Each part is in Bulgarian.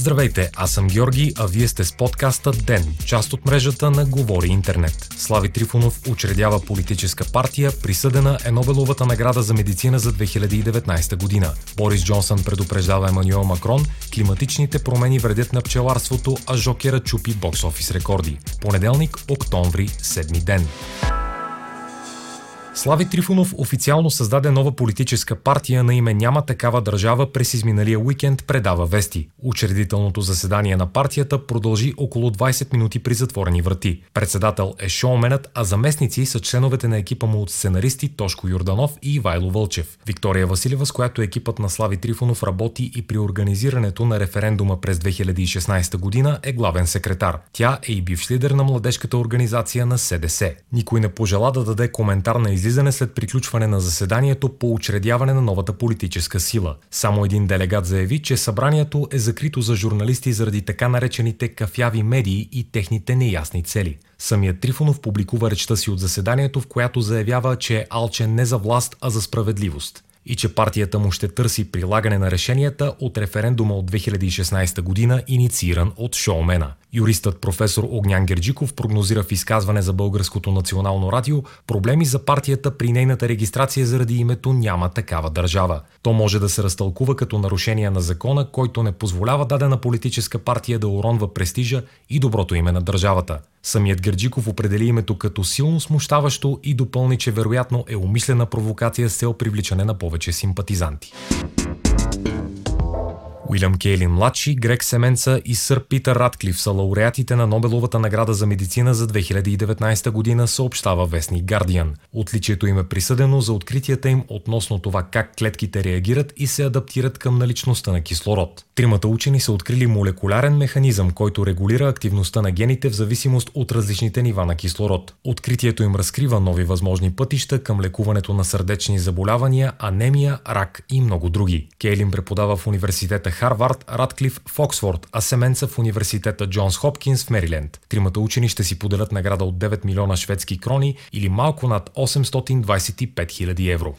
Здравейте, аз съм Георги, а вие сте с подкаста ДЕН, част от мрежата на Говори Интернет. Слави Трифонов учредява политическа партия, присъдена е Нобеловата награда за медицина за 2019 година. Борис Джонсън предупреждава Емануел Макрон, климатичните промени вредят на пчеларството, а Жокера чупи бокс-офис рекорди. Понеделник, октомври, седми ден. Слави Трифонов официално създаде нова политическа партия на име Няма такава държава през изминалия уикенд, предава Вести. Учредителното заседание на партията продължи около 20 минути при затворени врати. Председател е шоуменът, а заместници са членовете на екипа му от сценаристи Тошко Юрданов и Ивайло Вълчев. Виктория Василева, с която екипът на Слави Трифонов работи и при организирането на референдума през 2016 година е главен секретар. Тя е и бивш лидер на младежката организация на СДС. Никой не пожела да даде коментар на излизане след приключване на заседанието по учредяване на новата политическа сила. Само един делегат заяви, че събранието е закрито за журналисти заради така наречените кафяви медии и техните неясни цели. Самият Трифонов публикува речта си от заседанието, в която заявява, че е алчен не за власт, а за справедливост и че партията му ще търси прилагане на решенията от референдума от 2016 година, иницииран от шоумена. Юристът професор Огнян Герджиков прогнозира в изказване за Българското национално радио проблеми за партията при нейната регистрация заради името няма такава държава. То може да се разтълкува като нарушение на закона, който не позволява дадена политическа партия да уронва престижа и доброто име на държавата. Самият Герджиков определи името като силно смущаващо и допълни, че вероятно е умислена провокация с цел привличане на повече симпатизанти. Уилям Кейли младши, Грег Семенца и сър Питър Радклиф са лауреатите на Нобеловата награда за медицина за 2019 година, съобщава вестник Guardian. Отличието им е присъдено за откритията им относно това как клетките реагират и се адаптират към наличността на кислород. Тримата учени са открили молекулярен механизъм, който регулира активността на гените в зависимост от различните нива на кислород. Откритието им разкрива нови възможни пътища към лекуването на сърдечни заболявания, анемия, рак и много други. Кейлин преподава в университета Харвард, Радклиф в Оксфорд, а Семенца в университета Джонс Хопкинс в Мериленд. Тримата учени ще си поделят награда от 9 милиона шведски крони или малко над 825 000 евро.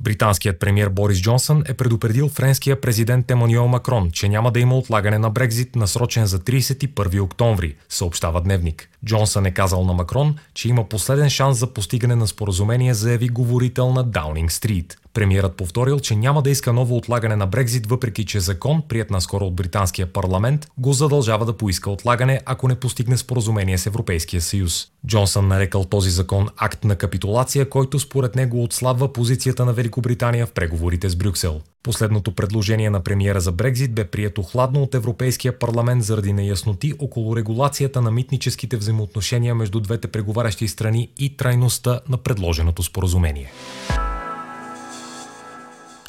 Британският премьер Борис Джонсън е предупредил френския президент Емануел Макрон, че няма да има отлагане на Брекзит, насрочен за 31 октомври, съобщава Дневник. Джонсън е казал на Макрон, че има последен шанс за постигане на споразумение, заяви говорител на Даунинг Стрит. Премиерът повторил, че няма да иска ново отлагане на Брекзит, въпреки че закон, прият наскоро от британския парламент, го задължава да поиска отлагане, ако не постигне споразумение с Европейския съюз. Джонсън нарекал този закон акт на капитулация, който според него отслабва позицията на Великобритания в преговорите с Брюксел. Последното предложение на премиера за Брекзит бе прието хладно от Европейския парламент заради неясноти около регулацията на митническите взаимоотношения между двете преговарящи страни и трайността на предложеното споразумение.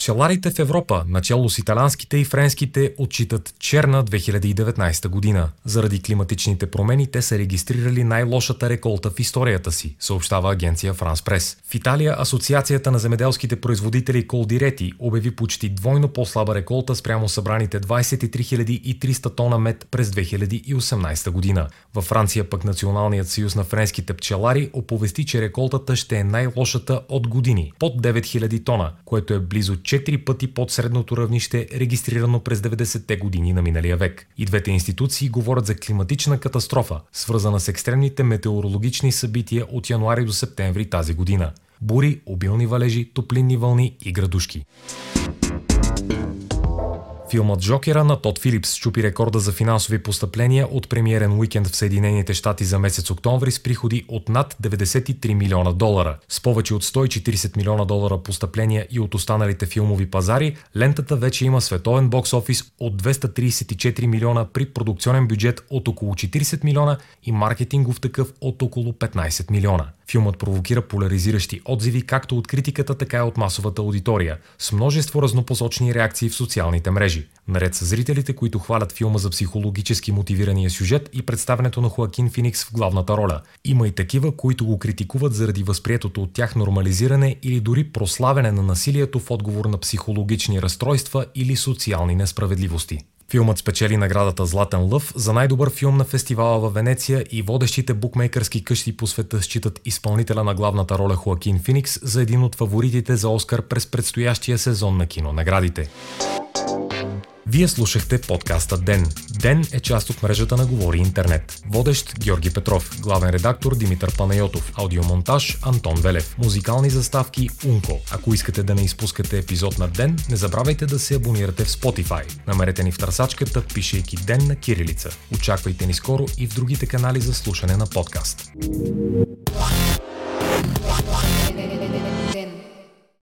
Пчеларите в Европа, начало с италянските и френските, отчитат черна 2019 година. Заради климатичните промени те са регистрирали най-лошата реколта в историята си, съобщава агенция Франс Прес. В Италия Асоциацията на земеделските производители Колдирети обяви почти двойно по-слаба реколта спрямо събраните 23 300 тона мед през 2018 година. Във Франция пък Националният съюз на френските пчелари оповести, че реколтата ще е най-лошата от години – под 9000 тона, което е близо 4 пъти под средното равнище, регистрирано през 90-те години на миналия век. И двете институции говорят за климатична катастрофа, свързана с екстремните метеорологични събития от януари до септември тази година. Бури, обилни валежи, топлинни вълни и градушки. Филмът Джокера на Тод Филипс чупи рекорда за финансови постъпления от премиерен уикенд в Съединените щати за месец октомври с приходи от над 93 милиона долара. С повече от 140 милиона долара постъпления и от останалите филмови пазари, лентата вече има световен бокс офис от 234 милиона при продукционен бюджет от около 40 милиона и маркетингов такъв от около 15 милиона. Филмът провокира поляризиращи отзиви както от критиката, така и от масовата аудитория, с множество разнопосочни реакции в социалните мрежи. Наред с зрителите, които хвалят филма за психологически мотивирания сюжет и представенето на Хоакин Феникс в главната роля. Има и такива, които го критикуват заради възприетото от тях нормализиране или дори прославяне на насилието в отговор на психологични разстройства или социални несправедливости. Филмът спечели наградата Златен лъв за най-добър филм на фестивала във Венеция и водещите букмейкърски къщи по света считат изпълнителя на главната роля Хоакин Феникс за един от фаворитите за Оскар през предстоящия сезон на кинонаградите. Вие слушахте подкаста Ден. Ден е част от мрежата на Говори Интернет. Водещ Георги Петров, главен редактор Димитър Панайотов, аудиомонтаж Антон Велев, музикални заставки Унко. Ако искате да не изпускате епизод на Ден, не забравяйте да се абонирате в Spotify. Намерете ни в търсачката, пишейки Ден на кирилица. Очаквайте ни скоро и в другите канали за слушане на подкаст.